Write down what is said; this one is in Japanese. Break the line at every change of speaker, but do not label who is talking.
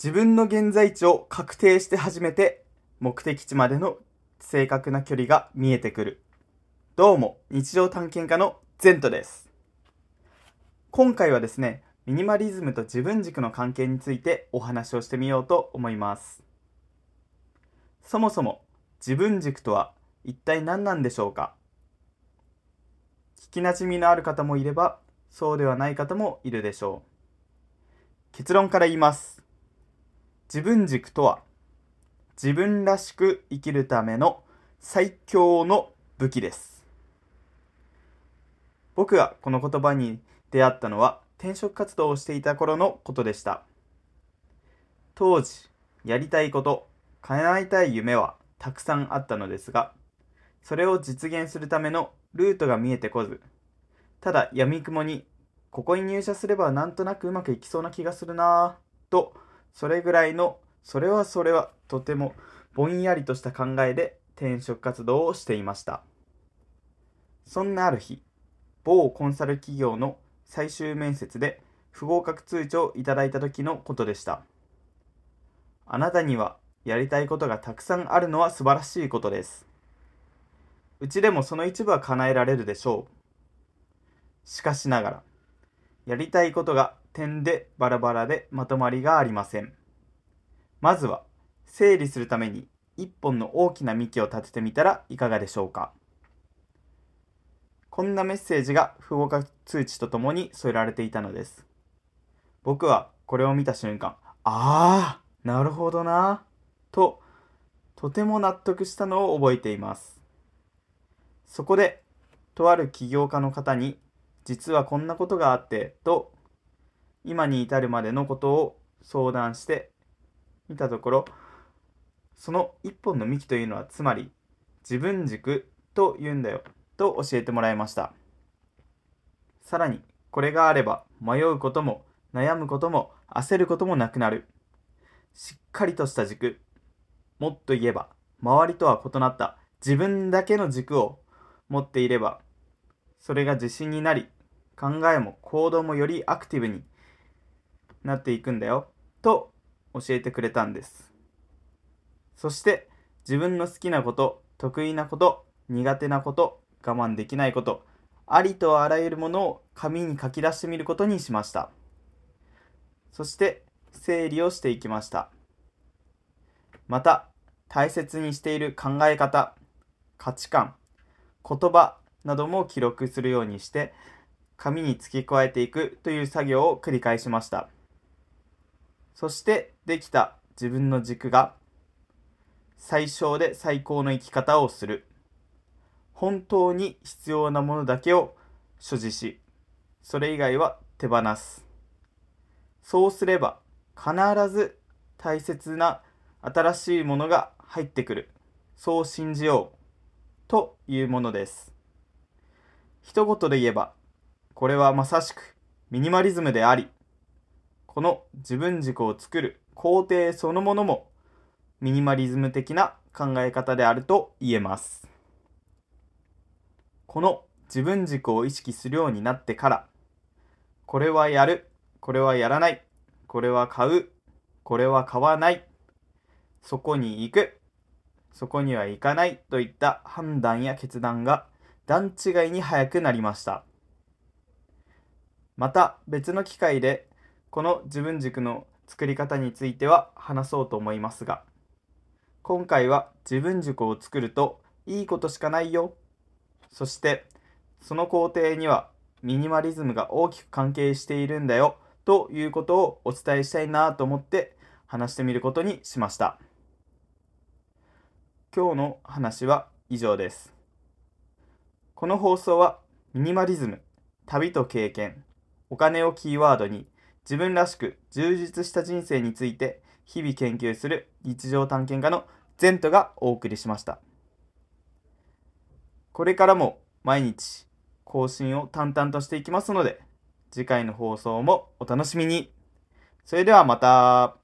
自分の現在地を確定して初めて目的地までの正確な距離が見えてくる。どうも、日常探検家のゼントです。今回はですね、ミニマリズムと自分軸の関係についてお話をしてみようと思います。そもそも自分軸とは一体何なんでしょうか？聞きなじみのある方もいれば、そうではない方もいるでしょう。結論から言います。自分軸とは、自分らしく生きるための最強の武器です。僕がこの言葉に出会ったのは転職活動をしていた頃のことでした。当時、やりたいこと、叶えたい夢はたくさんあったのですが、それを実現するためのルートが見えてこず、ただ闇雲に、ここに入社すればなんとなくうまくいきそうな気がするなぁ、と、それぐらいの、それはそれはとてもぼんやりとした考えで転職活動をしていました。そんなある日、某コンサル企業の最終面接で不合格通知をいただいた時のことでした。あなたにはやりたいことがたくさんあるのは素晴らしいことです。うちでもその一部は叶えられるでしょう。しかしながら、やりたいことが点でバラバラでまとまりがありません。まずは、整理するために一本の大きな幹を立ててみたらいかがでしょうか。こんなメッセージが不合格通知とともに添えられていたのです。僕はこれを見た瞬間、ああ、なるほどな、と、とても納得したのを覚えています。そこで、とある起業家の方に、実はこんなことがあって、と、今に至るまでのことを相談してみたところ、その一本の幹というのは、つまり、自分軸と言うんだよ、と教えてもらいました。さらに、これがあれば、迷うことも、悩むことも、焦ることもなくなる。しっかりとした軸。もっと言えば、周りとは異なった自分だけの軸を持っていれば、それが自信になり、考えも行動もよりアクティブになっていくんだよ、と教えてくれたんです。そして自分の好きなこと、得意なこと、苦手なこと、我慢できないこと、ありとあらゆるものを紙に書き出してみることにしました。そして整理をしていきました。また、大切にしている考え方、価値観、言葉なども記録するようにして紙に付け加えていくという作業を繰り返しましたそしてできた自分の軸が最小で最高の生き方をする。本当に必要なものだけを所持しそれ以外は手放す。そうすれば必ず大切な新しいものが入ってくる。そう信じようというものです。一言で言えば、これはまさしくミニマリズムであり、この自分軸を作る工程そのものもミニマリズム的な考え方であると言えます。この自分軸を意識するようになってから、これはやる、これはやらない、これは買う、これは買わない、そこに行く、そこには行かないといった判断や決断が段違いに早くなりました。また別の機会でこの自分軸の作り方については話そうと思いますが今回は自分軸を作るといいことしかないよそしてその工程にはミニマリズムが大きく関係しているんだよということをお伝えしたいなと思って話してみることにしました。今日の話は以上です。この放送はミニマリズム、旅と経験、お金をキーワードに自分らしく充実した人生について日々研究する日常探検家のゼントがお送りしました。これからも毎日更新を淡々としていきますので次回の放送もお楽しみに。それではまた。